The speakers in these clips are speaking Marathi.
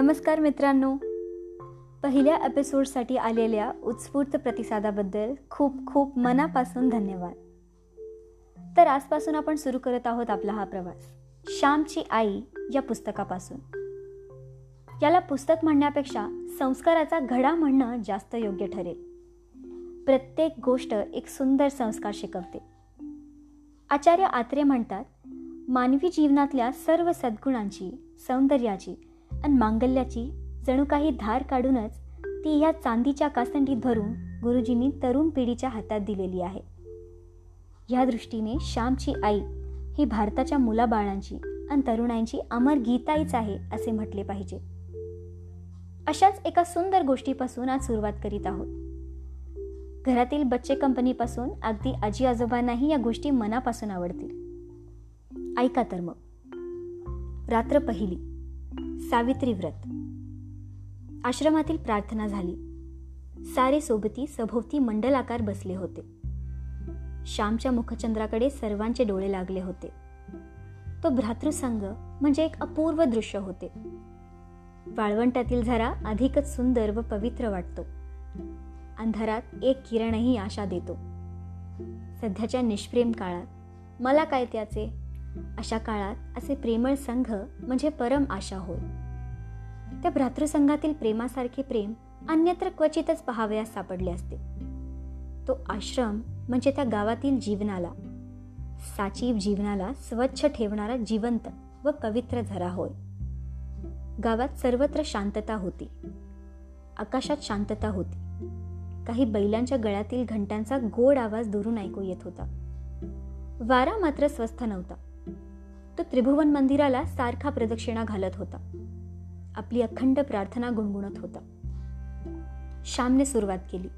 नमस्कार मित्रांनो. पहिल्या एपिसोडसाठी आलेल्या उत्स्फूर्त प्रतिसादाबद्दल खूप खूप मनापासून धन्यवाद. तर आजपासून आपण सुरू करत आहोत आपला हा प्रवास. श्यामची आई या पुस्तकापासून. याला पुस्तक म्हणण्यापेक्षा संस्काराचा घडा म्हणणं जास्त योग्य ठरेल. प्रत्येक गोष्ट एक सुंदर संस्कार शिकवते. आचार्य आत्रे म्हणतात मानवी जीवनातल्या सर्व सद्गुणांची सौंदर्याची आणि मांगल्याची जणू काही धार काढूनच ती ह्या चांदीच्या कासंडीत भरून गुरुजींनी तरुण पिढीच्या हातात दिलेली आहे. ह्या दृष्टीने श्यामची आई ही भारताच्या मुलाबाळांची आणि तरुणांची अमर गीताईच आहे असे म्हटले पाहिजे. अशाच एका सुंदर गोष्टीपासून आज सुरुवात करीत आहोत. घरातील बच्चे कंपनीपासून अगदी आजी आजोबांनाही या गोष्टी मनापासून आवडतील. ऐका तर मग. रात्र पहिली. सावित्री व्रत. आश्रमातील प्रार्थना झाली. सारे सोबती सभोवती मंडलाकार बसले होते. श्यामच्या मुखचंद्राकडे सर्वांचे डोळे लागले होते. तो भ्रातृसंग म्हणजे एक अपूर्व दृश्य होते. वाळवंटातील झरा अधिकच सुंदर व पवित्र वाटतो. अंधारात एक किरणही आशा देतो. सध्याच्या निष्प्रेम काळात मला काय त्याचे? अशा काळात असे प्रेमळ संघ म्हणजे परम आशा होय. त्या भ्रातृसंघातील प्रेमासारखे प्रेम अन्यत्र क्वचितच पहावयास सापडले असते. तो आश्रम म्हणजे त्या गावातील जीवनाला साचीव जीवनाला स्वच्छ ठेवणारा जिवंत व पवित्र झरा होय. गावात सर्वत्र शांतता होती. आकाशात शांतता होती. काही बैलांच्या गळ्यातील घंटांचा गोड आवाज दुरून ऐकू येत होता. वारा मात्र स्वस्थ नव्हता. तो त्रिभुवन मंदिराला सारखा प्रदक्षिणा घालत होता. आपली अखंड प्रार्थना गुणगुणत होता. श्यामने सुरुवात केली.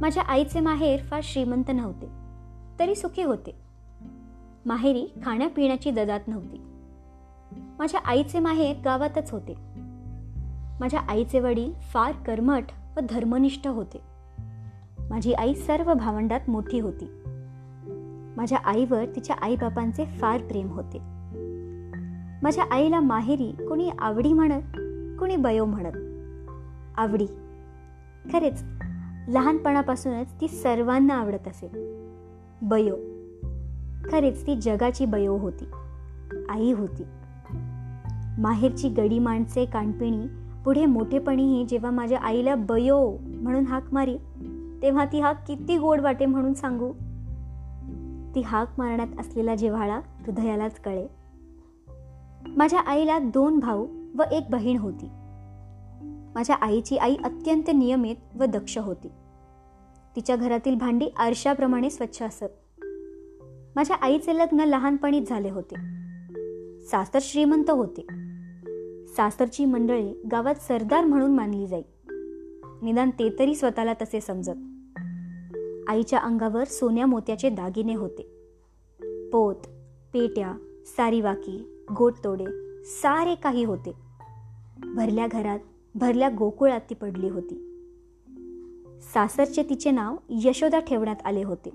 माझ्या आईचे माहेर फार श्रीमंत नव्हते. तरी सुखी होते. माहेरी खाण्यापिण्याची ददात नव्हती. माझ्या आईचे माहेर गावातच होते. माझ्या आईचे वडील फार कर्मठ व धर्मनिष्ठ होते. माझी आई सर्व भावंडात मोठी होती. माझ्या आईवर तिच्या आईबापांचे फार प्रेम होते. माझ्या आईला माहेरी कुणी आवडी म्हणत कुणी बयो म्हणत. आवडी. खरेच लहानपणापासूनच ती सर्वांना आवडत असे. बयो. खरेच ती जगाची बयो होती. आई होती. माहेरची गडी माणसे कानपिणी पुढे मोठेपणीही जेव्हा माझ्या आईला बयो म्हणून हाक मारी तेव्हा ती हाक किती गोड वाटे म्हणून सांगू? ती हाक मारण्यात असलेला जिव्हाळा हृदयालाच कळे. माझ्या आईला दोन भाऊ व एक बहीण होती. माझ्या आईची आई अत्यंत नियमित व दक्ष होती. तिच्या घरातील भांडी आरशाप्रमाणे स्वच्छ असत. माझ्या आईचे लग्न लहानपणीच झाले होते. सासर श्रीमंत होते. सासरची मंडळी गावात सरदार म्हणून मानली जाई. निदान ते तरी स्वतःला तसे समजत. आईच्या अंगावर सोन्या मोत्याचे दागिने होते. पोत पेट्या सारीवाकी गोटतोडे सारे काही होते. भरल्या घरात भरल्या गोकुळात ती पडली होती. सासरचे तिचे नाव यशोदा ठेवण्यात आले होते.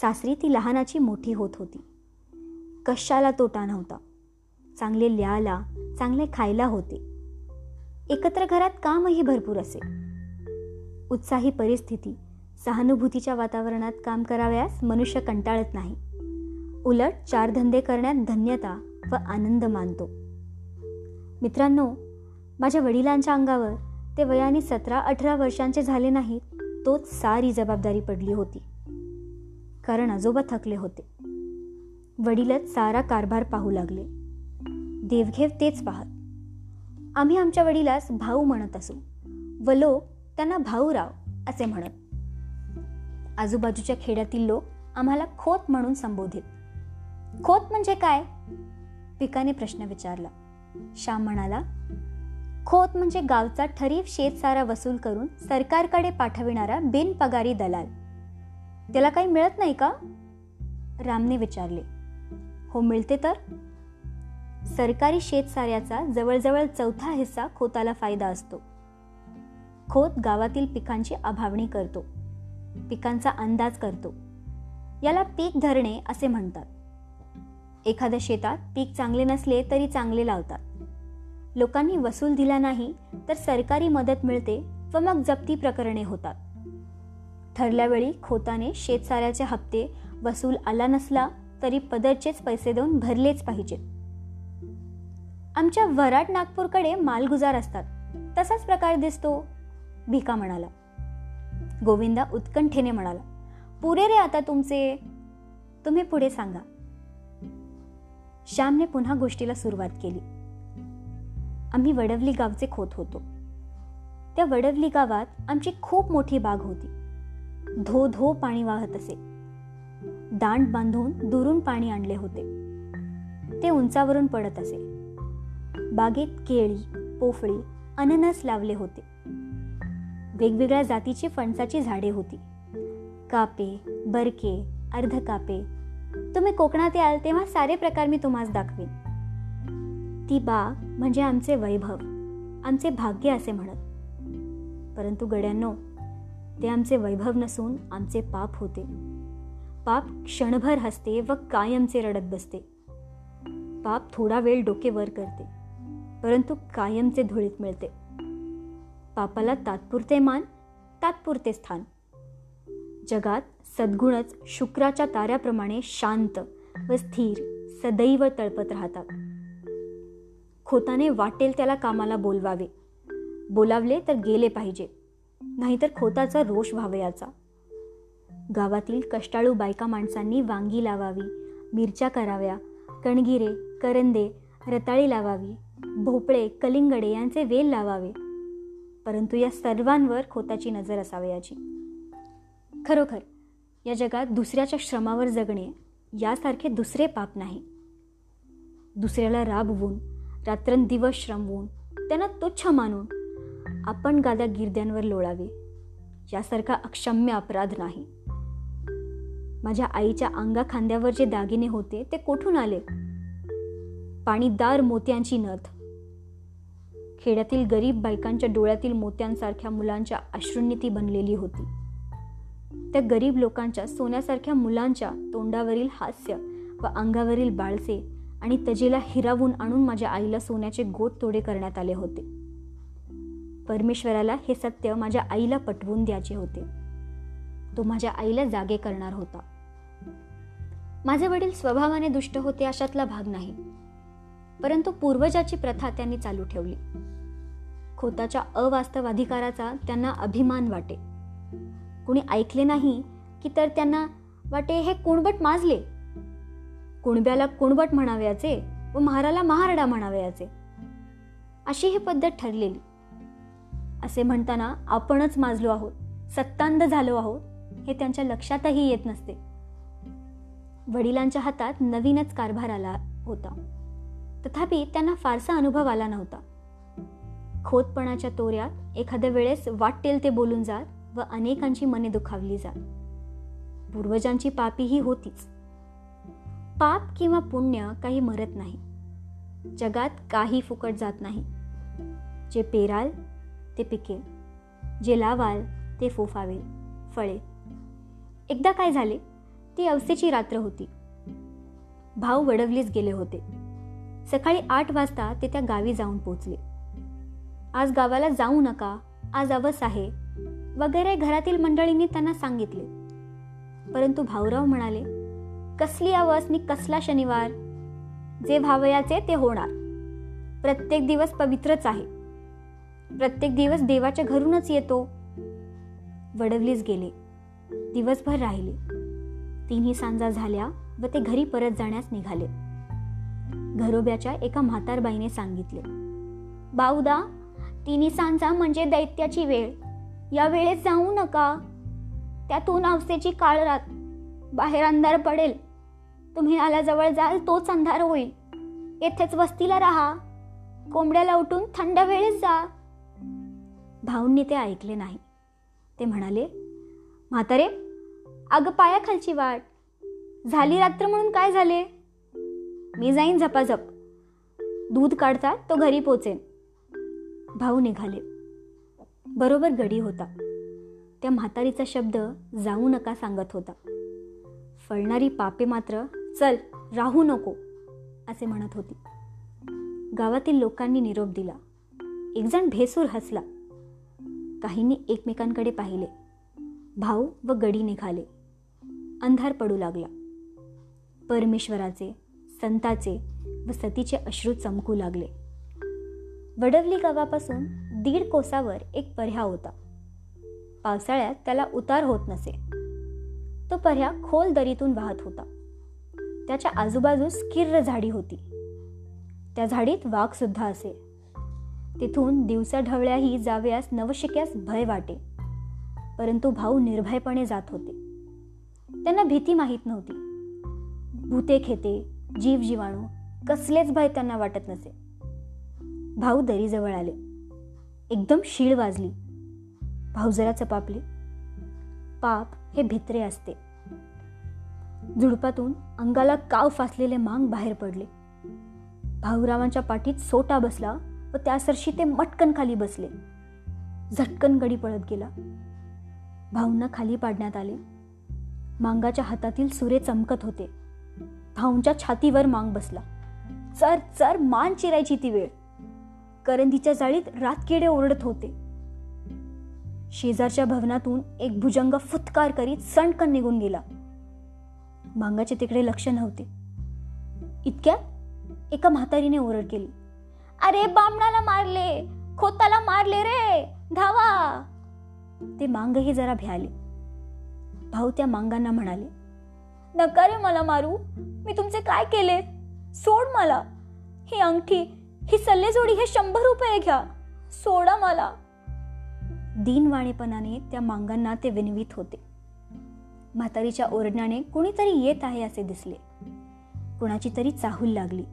सासरी ती लहानाची मोठी होत होती. कशाला तोटा नव्हता चांगले ल्याला चांगले खायला होते. एकत्र घरात कामही भरपूर असे. उत्साही परिस्थिती सहानुभूतीच्या वातावरणात काम करावयास मनुष्य कंटाळत नाही. उलट चार धंदे करण्यात धन्यता व आनंद मानतो. मित्रांनो माझ्या वडिलांच्या अंगावर ते वयाने सतरा अठरा वर्षांचे झाले नाहीत तोच सारी जबाबदारी पडली होती. कारण आजोबा थकले होते. वडीलच सारा कारभार पाहू लागले. देवघेव तेच पाहत. आम्ही आमच्या वडिलास भाऊ म्हणत असू व लोक त्यांना भाऊराव असे म्हणत. आजूबाजूच्या खेड्यातील लोक आम्हाला खोत म्हणून संबोधित. खोत म्हणजे काय? पिकाने प्रश्न विचारला. श्याम म्हणाला खोत म्हणजे गावचा ठरीव शेतसारा वसूल करून सरकारकडे पाठविणारा बिनपगारी दलाल. त्याला काही मिळत नाही का? रामने विचारले हो मिळते तर? सरकारी शेतसाऱ्याचा जवळजवळ चौथा हिस्सा खोताला फायदा असतो. खोत गावातील पिकांची अभावणी करतो पिकांचा अंदाज करतो. याला पीक धरणे असे म्हणतात. एखाद्या शेतात पीक चांगले नसले तरी चांगले लावतात. लोकांनी वसूल दिला नाही तर सरकारी मदत मिळते व मग जप्ती प्रकरणे होतात. ठरल्या वेळी खोताने शेतसाऱ्याचे हप्ते वसूल आला नसला तरी पदरचेच पैसे देऊन भरलेच पाहिजेत. आमच्या वराट नागपूरकडे मालगुजार असतात. तसाच प्रकार दिसतो भिका म्हणाला. गोविंदा उत्कंठेने म्हणाला पुरे रे आता तुमचे. तुम्ही पुढे सांगा. श्यामने पुन्हा गोष्टीला सुरुवात केली. आम्ही वडवली गावचे खोत होतो. त्या वडवली गावात आमची खूप मोठी बाग होती. धो धो पाणी वाहत असे. दांड बांधून दुरून पाणी आणले होते. ते उंचावरून पडत असे. बागेत केळी पोफळी अननस लावले होते. वेगवेगळ्या जातीची फणसाची झाडे होती. कापे बरके अर्ध कापे तुम्ही कोकणात याल तेव्हा सारे प्रकार मी तुम्हाला दाखवीन. ती बाग म्हणजे आमचे वैभव आमचे भाग्य असे म्हणत. परंतु गड्यांनो ते आमचे वैभव नसून आमचे पाप होते. पाप क्षणभर हसते व कायमचे रडत बसते. पाप थोडा वेळ डोके वर करते परंतु कायमचे धुळीत मिळते. पापाला तात्पुरते मान तात्पुरते स्थान. जगात सद्गुणच शुक्राच्या ताऱ्याप्रमाणे शांत व स्थिर सदैव तळपत राहतात. खोताने वाटेल त्याला कामाला बोलवावे. बोलावले तर गेले पाहिजे. नाहीतर खोताचा रोष व्हावयाचा गावातील कष्टाळू बायका माणसांनी वांगी लावावी मिरच्या कराव्या कणगिरे करंदे रताळी लावावी भोपळे कलिंगडे यांचे वेल लावावे. परंतु या सर्वांवर खोताची नजर असावयाची खरोखर या जगात दुसऱ्याच्या श्रमावर जगणे यासारखे दुसरे पाप नाही. दुसऱ्याला राबवून रात्रंदिवस श्रमवून त्यांना तुच्छ मानून आपण गाद्या गिरद्यांवर लोळावे यासारखा अक्षम्य अपराध नाही. माझ्या आईच्या अंगा खांद्यावर जे दागिने होते ते कोठून आले? पाणीदार मोत्यांची नथ. खेड्यातील गरीब बायकांच्या डोळ्यातील मोत्यांसारख्या मुलांच्या अश्रूंनी ती बनलेली होती. त्या गरीब लोकांच्या सोन्यासारख्या मुलांच्या तोंडावरील हास्य व अंगावरील बाळसे आणि तजेला हिरावून आणून माझ्या आईला सोन्याचे गोट तोडे करण्यात आले होते. परमेश्वराला हे सत्य माझ्या आईला पटवून द्यायचे होते. तो माझ्या आईला जागे करणार होता. माझे वडील स्वभावाने दुष्ट होते अशातला भाग नाही. परंतु पूर्वजाची प्रथा त्यांनी चालू ठेवली. खोताच्या अवास्तव अधिकाराचा त्यांना अभिमान वाटे. कुणी ऐकले नाही की तर त्यांना वाटे हे कुणबट माजले? कुणब्याला कुणबट म्हणावयाचे व महाराला महारडा म्हणावयाचे. अशी ही पद्धत ठरलेली. असे म्हणताना आपणच माजलो आहोत सत्तांद झालो आहोत हे त्यांच्या लक्षातही येत नसते. वडिलांच्या हातात नवीनच कारभार आला होता. तथापि त्यांना फारसा अनुभव आला नव्हता. खोतपणाच्या तोऱ्यात एखाद्या वेळेस वाटेल ते बोलून जात व अनेकांची मने दुखावली जात. पूर्वजांची पापी ही होतीच. पाप किंवा पुण्य काही मरत नाही. जगात काही फुकट जात नाही. जे पेराल ते पिकेल. जे लावाल ते फोफावेल. फळे. एकदा काय झाले? ती अवसेची रात्र होती. भाऊ वडवलीच गेले होते. सकाळी आठ वाजता ते त्या गावी जाऊन पोचले. आज गावाला जाऊ नका. आज अवस आहे. वगैरे घरातील मंडळींनी त्यांना सांगितले. परंतु भाऊराव म्हणाले कसली आवस नि कसला शनिवार? जे भावयाचे ते होणार. प्रत्येक दिवस पवित्रच आहे. प्रत्येक दिवस देवाच्या घरूनच येतो. वडवलीच गेले. दिवसभर राहिले. तिन्ही सांजा झाल्या व ते घरी परत जाण्यास निघाले. घरोब्याच्या एका म्हातारबाईने सांगितले बाऊदा तिन्ही सांजा म्हणजे दैत्याची वेळ. या वेळेत जाऊ नका. त्यातून अवसेची काळ रात बाहेर अंधार पडेल. तुम्ही आल्याजवळ जाल तोच अंधार होईल. येथेच वस्तीला राहा. कोंबड्याला उठून थंड वेळेस जा. भाऊंनी ते ऐकले नाही. ते म्हणाले म्हातारे अग पायाखालची वाट. झाली रात्र म्हणून काय झाले? मी जाईन झपाझप. दूध काढता तो घरी पोचेन. भाऊ निघाले. बरोबर गडी होता. त्या म्हातारीचा शब्द जाऊ नका सांगत होता. फळणारी पापे मात्र चल राहू नको असे म्हणत होती. गावातील लोकांनी निरोप दिला. एकजण भेसूर हसला. काहींनी एकमेकांकडे पाहिले. भाऊ व गडी निघाले. अंधार पडू लागला. परमेश्वराचे संताचे व सतीचे अश्रू चमकू लागले. वडवली गावापासून दीड कोसावर एक पर्ह्या होता. पावसाळ्यात त्याला उतार होत नसे. तो पर्ह्या खोल दरीतून वाहत होता. त्याच्या आजूबाजूस किर्र झाडी होती. त्या झाडीत वाघ सुद्धा असे. तिथून दिवसा ढवळ्याही जाव्यास नवशिक्यास भय वाटे. परंतु भाऊ निर्भयपणे जात होते. त्यांना भीती माहीत नव्हती. भूते खेते जीव जीवाणू कसलेच भय त्यांना वाटत नसे. भाऊ दरीजवळ आले. एकदम शीळ वाजली. भाऊजरा चपापले. पाप हे भित्रे असते. झुडपातून अंगाला काव फासलेले मांग बाहेर पडले. भाऊरावांच्या पाठीत सोटा बसला व त्यासरशी ते मटकन खाली बसले. झटकन गडी पळत गेला. भाऊंना खाली पाडण्यात आले. मांगाच्या हातातील सुरे चमकत होते. भाऊंच्या छातीवर मांग बसला. चर चर मान चिरायची ती वेळ. करंदीच्या जाळीत रातकिडे ओरडत होते. शेजारच्या भवनातून एक भुजंग फुतकार करीत सणकन निघून गेला. मांगाचे तिकडे लक्ष नव्हते. इतक्यात एका म्हातारीने ओरड केली. अरे बामणाला मारले. खोताला मारले रे. धावा. ते मांगही जरा भ्याले. भाऊ त्या मांगांना म्हणाले नका रे मला मारू. मी तुमचे काय केले? सोड मला. ही अंगठी ही सल्लेजोडी हे शंभर रुपये घ्या. सोडा मला. दिनवाणेपणाने त्या मांगांना ते विनवीत होते. म्हातारीच्या ओरडण्याने कुणीतरी येत आहे असे दिसले. कुणाची तरी चाहूल लागली.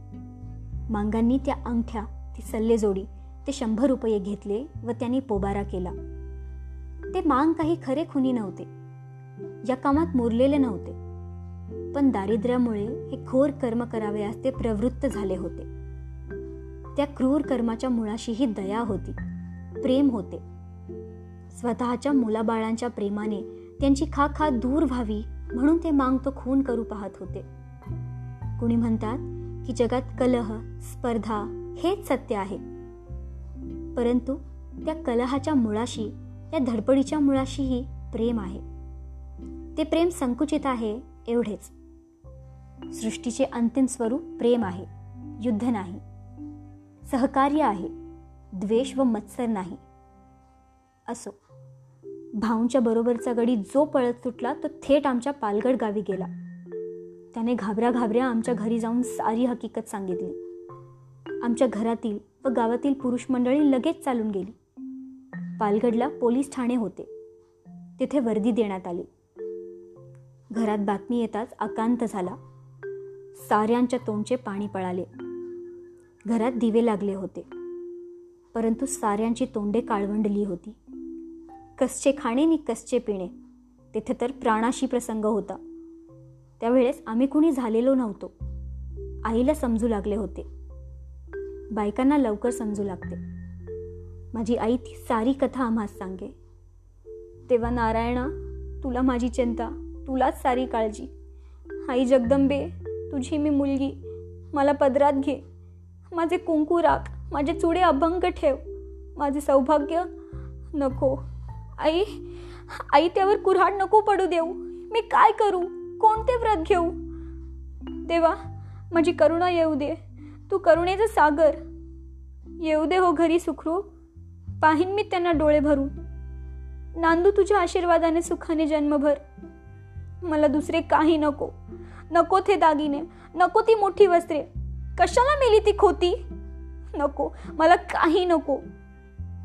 मांगांनी त्या अंगठ्या ती सल्लेजोडी ते शंभर रुपये घेतले व त्यांनी पोबारा केला. ते मांग काही खरे खुनी नव्हते. या कामात मुरलेले नव्हते. पण दारिद्र्यामुळे हे घोर कर्म करावयास ते प्रवृत्त झाले होते. त्या क्रूर कर्माच्या मुळाशीही दया होती. प्रेम होते. स्वतःच्या मुलाबाळांच्या प्रेमाने त्यांची खा खा दूर व्हावी म्हणून ते मांग तो खून करू पाहत होते. कुणी म्हणतात की जगात कलह स्पर्धा हेच सत्य आहे. परंतु त्या कलहाच्या मुळाशी या धडपडीच्या मुळाशीही प्रेम आहे. ते प्रेम संकुचित आहे एवढेच. सृष्टीचे अंतिम स्वरूप प्रेम आहे युद्ध नाही. सहकार्य आहे. द्वेष व मत्सर नाही. असो. भाऊंच्या बरोबरचा गडी जो पळत सुटला तो थेट आमच्या पालगड गावी गेला. त्याने घाबऱ्या घाबऱ्या आमच्या घरी जाऊन सारी हकीकत सांगितली. आमच्या घरातील व गावातील पुरुष मंडळी लगेच चालून गेली. पालगडला पोलीस ठाणे होते. तिथे वर्दी देण्यात आली. घरात बातमी येताच अकांत झाला. साऱ्यांच्या तोंडचे पाणी पळाले. घरात दिवे लागले होते. परंतु साऱ्यांची तोंडे काळवंडली होती. कसचे खाणे नि कसचे पिणे तिथे तर प्राणाशी प्रसंग होता. त्यावेळेस आम्ही कुणी झालेलो नव्हतो. आईला समजू लागले होते. बायकांना लवकर समजू लागते. माझी आई ती सारी कथा आम्हास सांगे. तेव्हा नारायणा तुला माझी चिंता तुलाच सारी काळजी. आई जगदंबे तुझी मी मुलगी मला पदरात घे. माझे कुंकू राख माझे चुडे अभंग ठेव. माझे सौभाग्य नको. आई आई त्यावर कुऱ्हाड नको पडू देऊ. मी काय करू? कोणते व्रत घेऊ? देवा माझी करुणा येऊ दे. तू करुणेचं सागर. येऊ दे हो घरी सुखरू. पाहिन मी त्यांना डोळे भरून. नांदू तुझ्या आशीर्वादाने सुखाने जन्मभर. मला दुसरे काही नको. नको ते दागिने. नको ती मोठी वस्त्रे. कशाला मेली ती खोती? नको मला काही नको.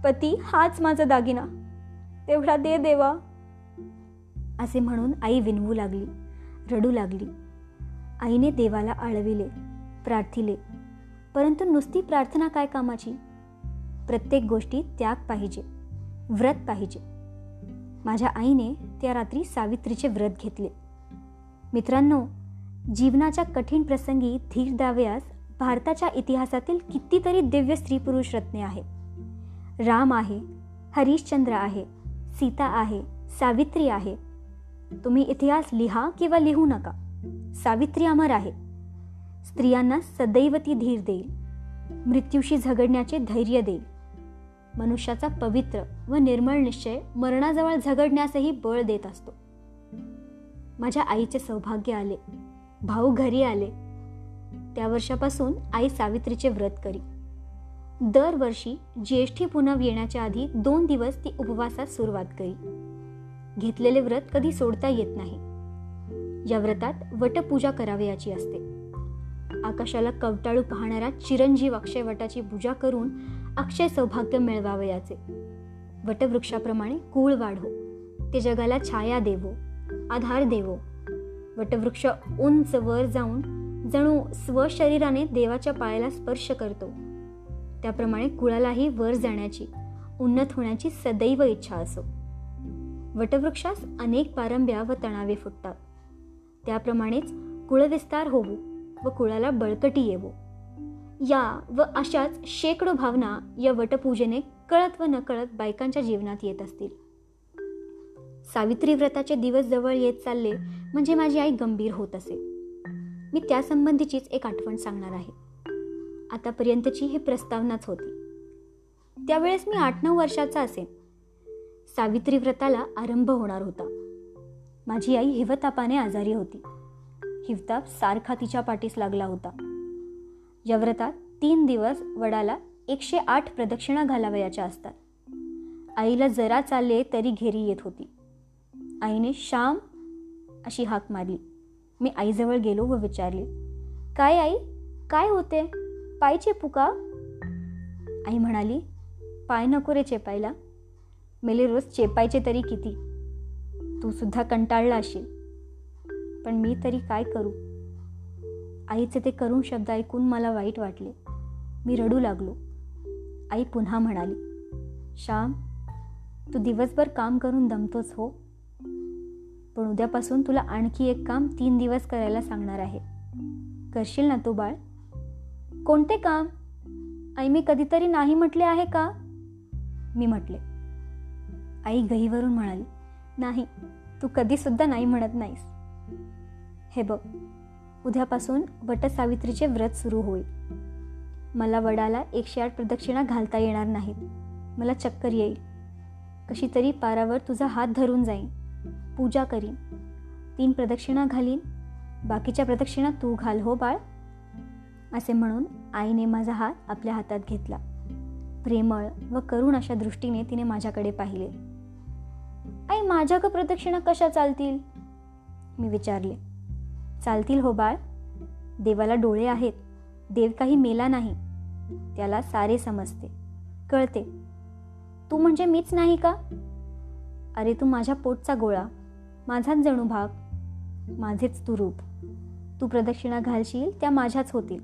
पती हाच माझा दागिना. तेवढा दे देवा. असे म्हणून आई विनवू लागली रडू लागली. आईने देवाला आळविले प्रार्थिले. परंतु नुसती प्रार्थना काय कामाची? प्रत्येक गोष्टी त्याग पाहिजे व्रत पाहिजे. माझ्या आईने त्या रात्री सावित्रीचे व्रत घेतले. मित्रांनो जीवनाच्या कठीण प्रसंगी धीर द्यावयास भारताच्या इतिहासातील कितीतरी दिव्य स्त्री पुरुष रत्ने आहेत. राम आहे हरिश्चंद्र आहे सीता आहे सावित्री आहे. तुम्ही इतिहास लिहा किंवा लिहू नका. सावित्री अमर आहे. स्त्रियांना सदैव ती धीर देईल. मृत्यूशी झगडण्याचे धैर्य देईल. मनुष्याचा पवित्र व निर्मळ निश्चय मरणाजवळ झगडण्यासही बळ देत असतो. माझ्या आईचे सौभाग्य आले. भाऊ घरी आले. त्या वर्षापासून आई सावित्रीचे व्रत करी. दरवर्षी ज्येष्ठी पुनव येण्याच्या आधी दोन दिवस ती उपवासात सुरुवात करी. घेतलेले व्रत कधी सोडता येत नाही. या व्रतात वटपूजा करावयाची असते. आकाशाला कवटाळू पाहणारा चिरंजीव अक्षय वटाची पूजा करून अक्षय सौभाग्य मिळवावयाचे. वटवृक्षाप्रमाणे कुळ वाढो. ते जगाला छाया देवो आधार देवो. वटवृक्ष उंच वर जाऊन जणू स्वशरीराने देवाच्या पायाला स्पर्श करतो. त्याप्रमाणे कुळालाही वर जाण्याची उन्नत होण्याची सदैव इच्छा असो. वटवृक्षास अनेक पारंब्या व तणावे फुटतात. त्याप्रमाणेच कुळविस्तार होवो व कुळाला बळकटी येवो. या व अशाच शेकडो भावना या वटपूजेने कळत व नकळत बायकांच्या जीवनात येत असतील. सावित्री व्रताचे दिवस जवळ येत चालले म्हणजे माझी आई गंभीर होत असे. मी त्यासंबंधीचीच एक आठवण सांगणार आहे. आतापर्यंतची ही प्रस्तावनाच होती. त्यावेळेस मी आठ नऊ वर्षाचा असेन. सावित्री व्रताला आरंभ होणार होता. माझी आई हिवतापाने आजारी होती. हिवताप सारखा तिच्या पाठीस लागला होता. या व्रतात तीन दिवस वडाला एकशे आठ प्रदक्षिणा घालावयाच्या असतात. आईला जरा चालले तरी घेरी येत होती. आईने श्याम अशी हाक मारली. मी आईजवळ गेलो व विचारले काय आई काय होते? पाय चेपू का? आई म्हणाली पाय नको रे चेपायला. मेले रोज चेपायचे तरी किती? तू सुद्धा कंटाळला असेल पण मी तरी काय करू? आईचे ते करून शब्द ऐकून मला वाईट वाटले. मी रडू लागलो. आई पुन्हा म्हणाली श्याम तू दिवसभर काम करून दमतोच हो. पण उद्यापासून तुला आणखी एक काम तीन दिवस करायला सांगणार आहे. करशील ना तू बाळ? कोणते काम? आई मी कधीतरी नाही म्हटले आहे का? मी म्हटले. आई गहीवरून म्हणाली नाही तू कधीसुद्धा नाही म्हणत नाहीस. हे बघ उद्यापासून वटसावित्रीचे व्रत सुरू होईल. मला वडाला एकशे आठ प्रदक्षिणा घालता येणार नाहीत. मला चक्कर येईल. कशी तरी पारावर तुझा हात धरून जाईन. पूजा करीन. तीन प्रदक्षिणा घालीन. बाकीच्या प्रदक्षिणा तू घाल हो बाळ. असे म्हणून आईने माझा हात आपल्या हातात घेतला. प्रेमळ व करुण अशा दृष्टीने तिने माझ्याकडे पाहिले. आई माझ्या का प्रदक्षिणा कशा चालतील? मी विचारले. चालतील हो बाळ. देवाला डोळे आहेत. देव काही मेला नाही. त्याला सारे समजते. कळते. तू म्हणजे मीच नाही का? अरे तू माझ्या पोटचा गोळा. माझाच जणू भाग. माझेच तू रूप. तू प्रदक्षिणा घालशील त्या माझ्याच होतील.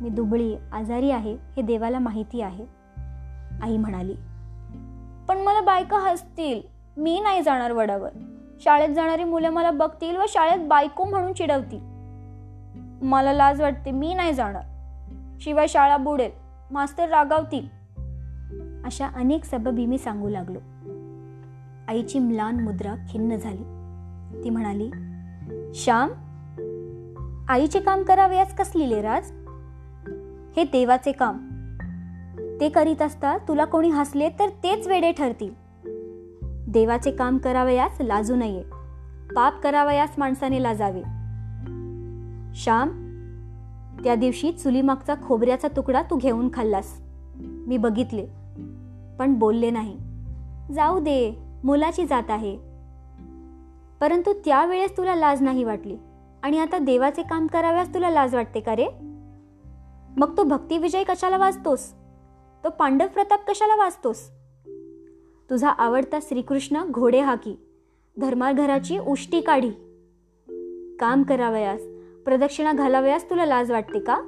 मी दुबळी आजारी आहे हे देवाला माहिती आहे. आई म्हणाली पण मला बायका हसतील. मी नाही जाणार वडावर. शाळेत जाणारी मुलं मला बघतील व शाळेत बायको म्हणून चिडवतील. मला लाज वाटते मी नाही जाणार. शिवाय शाळा बुडेल मास्तर रागावतील. अशा अनेक सबबी मी सांगू लागलो. आईची म्लान मुद्रा खिन्न झाली. ती म्हणाली श्याम आईचे काम करावयास कसली राज? हे देवाचे काम. ते करीत असता तुला कोणी हसले तर तेच वेडे ठरतील. देवाचे काम करावयास लाजू नये. पाप करावयास माणसाने लाजावे. श्याम त्या दिवशी चुलीमागचा खोबऱ्याचा तुकडा तू घेऊन खाल्लास. मी बघितले पण बोलले नाही. जाऊ दे. मुलाची जात आहे. परंतु त्यावेळेस तुला लाज नाही वाटली? आणि आता देवाचे काम कराव्यास तुला लाज वाटते का रे? मग तो भक्तिविजय कशाला वाचतोस? तो पांडव प्रताप कशाला वाचतोस? तुझा आवडता श्रीकृष्ण घोडे हाकी धर्माघराची उष्टी काढी काम करावयास प्रदक्षिणा घालावयास तुला लाज वाटते का?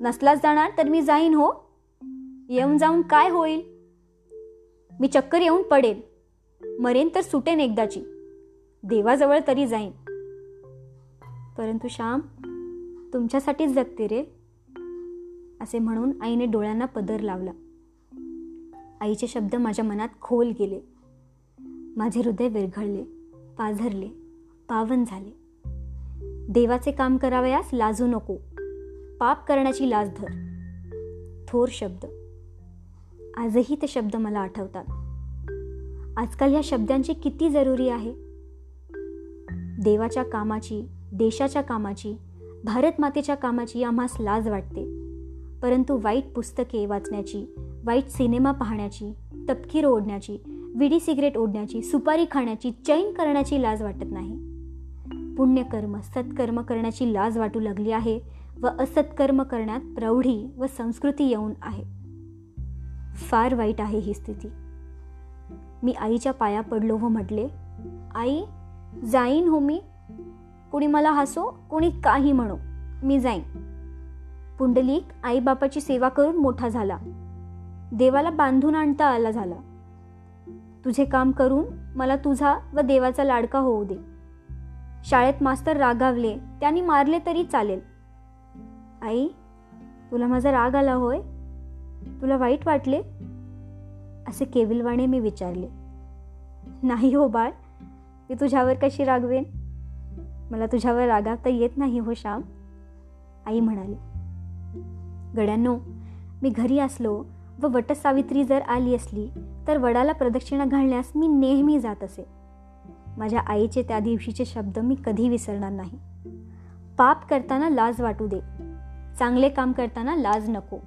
नसलाच जाणार तर मी जाईन हो. येऊन जाऊन काय होईल? मी चक्कर येऊन पडेल मरेन तर सुटेन एकदाची. देवाजवळ तरी जाईन. परंतु श्याम तुमच्यासाठीच जगते रे असे म्हणून आईने डोळ्यांना पदर लावला. आईचे शब्द माझ्या मनात खोल गेले. माझे हृदय विरघळले पाझरले पावन झाले. देवाचे काम करावयास लाजू नको पाप करण्याची लाज धर. थोर शब्द. आजही ते शब्द मला आठवतात. आजकाल ह्या शब्दांची किती जरुरी आहे? देवाच्या कामाची देशाच्या कामाची भारत मातेच्या कामाची आम्हास लाज वाटते. परंतु वाईट पुस्तके वाचण्याची वाईट सिनेमा पाहण्याची तपकीर ओढण्याची विडी सिगरेट ओढण्याची सुपारी खाण्याची चैन करण्याची लाज वाटत नाही. पुण्यकर्म सत्कर्म करण्याची लाज वाटू लागली आहे व असत्कर्म करण्यात प्रौढी व संस्कृती येऊन आहे. फार वाईट आहे ही स्थिती. मी आईच्या पाया पडलो व म्हटले. आई जाईन हो मी. कुणी मला हसो कुणी काही म्हणो मी जाईन. पुंडलिक आईबापाची सेवा करून मोठा झाला. देवाला बांधून आणता आला झाला. तुझे काम करून मला तुझा व देवाचा लाडका होऊ दे. शाळेत मास्तर रागावले त्यांनी मारले तरी चालेल. आई तुला माझा राग आला होय? तुला वाईट वाटले? असे केविलवाणे मी विचारले. नाही हो बाळ. मी तुझ्यावर कशी रागवेन? मला तुझ्यावर रागावता येत नाही हो श्याम आई म्हणाली. गड्यांनो मी घरी असलो व वटसावित्री जर आली असली तर वडाला प्रदक्षिणा घालण्यास मी नेहमी जात असे. माझ्या आईचे त्या दिवशीचे शब्द मी कधी विसरणार नाही. पाप करताना लाज वाटू दे. चांगले काम करताना लाज नको.